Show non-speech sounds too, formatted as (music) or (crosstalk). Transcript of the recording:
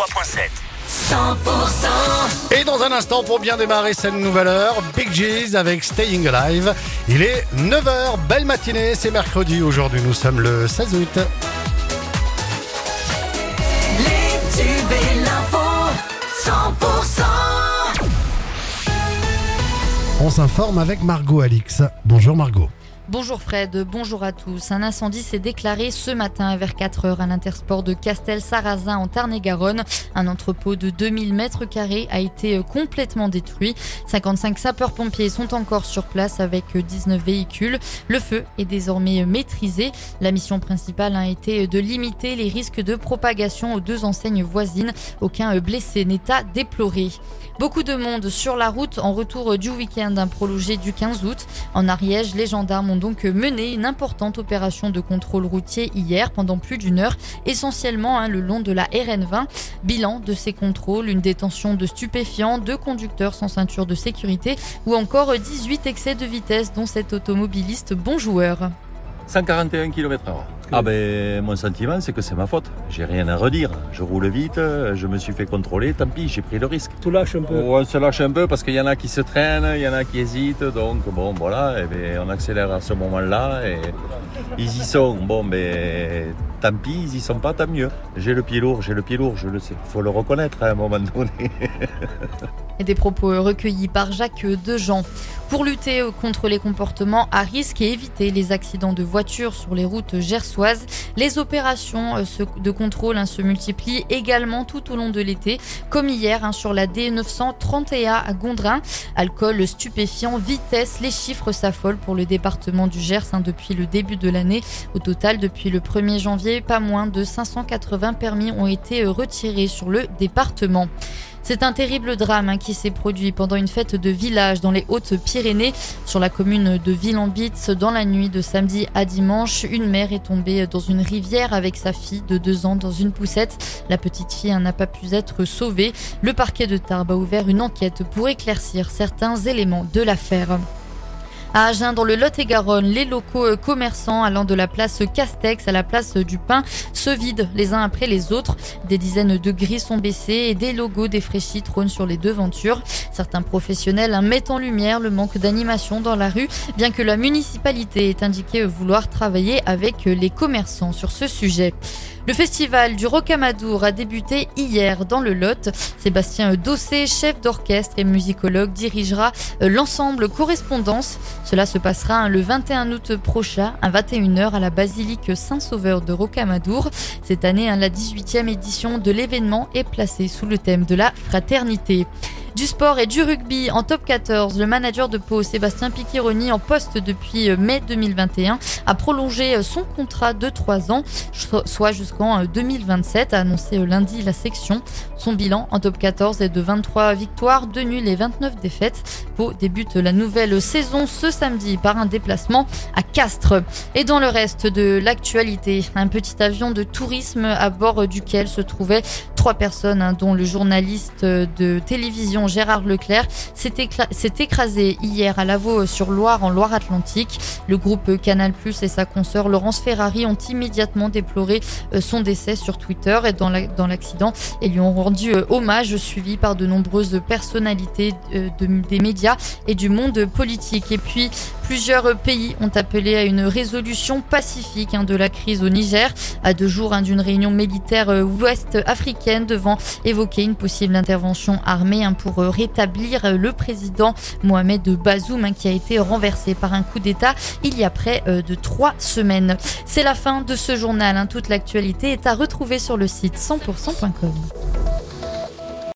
100% Et dans un instant, pour bien démarrer cette nouvelle heure, Big G's avec Staying Alive. Il est 9h, belle matinée, c'est mercredi. Aujourd'hui, nous sommes le 16 août. Les tubes et l'info 100% On s'informe avec Margot Alix. Bonjour Margot. Bonjour Fred, bonjour à tous. Un incendie s'est déclaré ce matin vers 4 heures à l'intersport de Castel-Sarrazin en Tarn-et-Garonne. Un entrepôt de 2000 mètres carrés a été complètement détruit. 55 sapeurs-pompiers sont encore sur place avec 19 véhicules. Le feu est désormais maîtrisé. La mission principale a été de limiter les risques de propagation aux deux enseignes voisines. Aucun blessé n'est à déplorer. Beaucoup de monde sur la route en retour du week-end prolongé du 15 août. En Ariège, les gendarmes ont donc mené une importante opération de contrôle routier hier pendant plus d'une heure, essentiellement hein, le long de la RN20. Bilan de ces contrôles, une détention de stupéfiants, deux conducteurs sans ceinture de sécurité ou encore 18 excès de vitesse dont cet automobiliste bon joueur. 141 km Ah ben mon sentiment c'est que c'est ma faute. J'ai rien à redire. Je roule vite, je me suis fait contrôler, tant pis, j'ai pris le risque. Tu lâches un peu. On se lâche un peu parce qu'il y en a qui se traînent, il y en a qui hésitent, donc bon voilà, et ben, on accélère à ce moment-là et ils y sont. Bon ben tant pis, ils y sont pas, tant mieux. J'ai le pied lourd, j'ai le pied lourd, je le sais. Faut le reconnaître à un moment donné. (laughs) Et des propos recueillis par Jacques Dejean. Pour lutter contre les comportements à risque et éviter les accidents de voitures sur les routes gersoises, les opérations euh, de contrôle hein, se multiplient également tout au long de l'été, comme hier hein, sur la D931 à Gondrin. Alcool, stupéfiant, vitesse, les chiffres s'affolent pour le département du Gers hein, depuis le début de l'année. Au total, depuis le 1er janvier, pas moins de 580 permis ont été retirés sur le département. C'est un terrible drame hein, qui s'est produit pendant une fête de village dans les Hautes-Pyrénées, sur la commune de Villambitz. Dans la nuit de samedi à dimanche, une mère est tombée dans une rivière avec sa fille de deux ans dans une poussette. La petite fille hein, n'a pas pu être sauvée. Le parquet de Tarbes a ouvert une enquête pour éclaircir certains éléments de l'affaire. À Agen, dans le Lot-et-Garonne, les locaux euh, commerçants allant de la place Castex à la place du Pain se vident les uns après les autres. Des dizaines de grilles sont baissées et des logos défraîchis trônent sur les devantures. Certains professionnels hein, mettent en lumière le manque d'animation dans la rue, bien que la municipalité ait indiqué vouloir travailler avec euh, les commerçants sur ce sujet. Le festival du Rocamadour a débuté hier dans le Lot. Sébastien Dossé, chef d'orchestre et musicologue, dirigera euh, l'ensemble Correspondance. Cela se passera le 21 août prochain à 21h à la basilique Saint-Sauveur de Rocamadour. Cette année, hein, la 18e édition de l'événement est placée sous le thème de la fraternité. Du sport et du rugby en top 14, le manager de Pau, Sébastien Picchironi, en poste depuis euh, mai 2021, a prolongé euh, son contrat de 3 ans, soit jusqu'en 2027, euh, a annoncé lundi la section. Son bilan en top 14 est de 23 victoires, 2 nuls et 29 défaites. Pau débute la nouvelle saison ce samedi par un déplacement à Castres. Et dans le reste de l'actualité, un petit avion de tourisme à bord duquel se trouvaient trois personnes, hein, dont le journaliste de télévision Gérard Leclerc, s'est écrasé hier à Lavaux-sur-Loire en Loire-Atlantique. Le groupe Canal Plus et sa consoeur Laurence Ferrari ont immédiatement déploré euh, son décès sur Twitter et dans l'accident et lui ont rendu euh, hommage suivi par de nombreuses personnalités euh, des médias et du monde politique. Et puis, plusieurs pays ont appelé à une résolution pacifique hein, de la crise au Niger, à deux jours hein, d'une réunion militaire ouest africaine devant évoquer une possible intervention armée hein, pour pour rétablir le président Mohamed Bazoum qui a été renversé par un coup d'État il y a près euh, de trois semaines. C'est la fin de ce journal. Toute l'actualité est à retrouver sur le site 100%.com.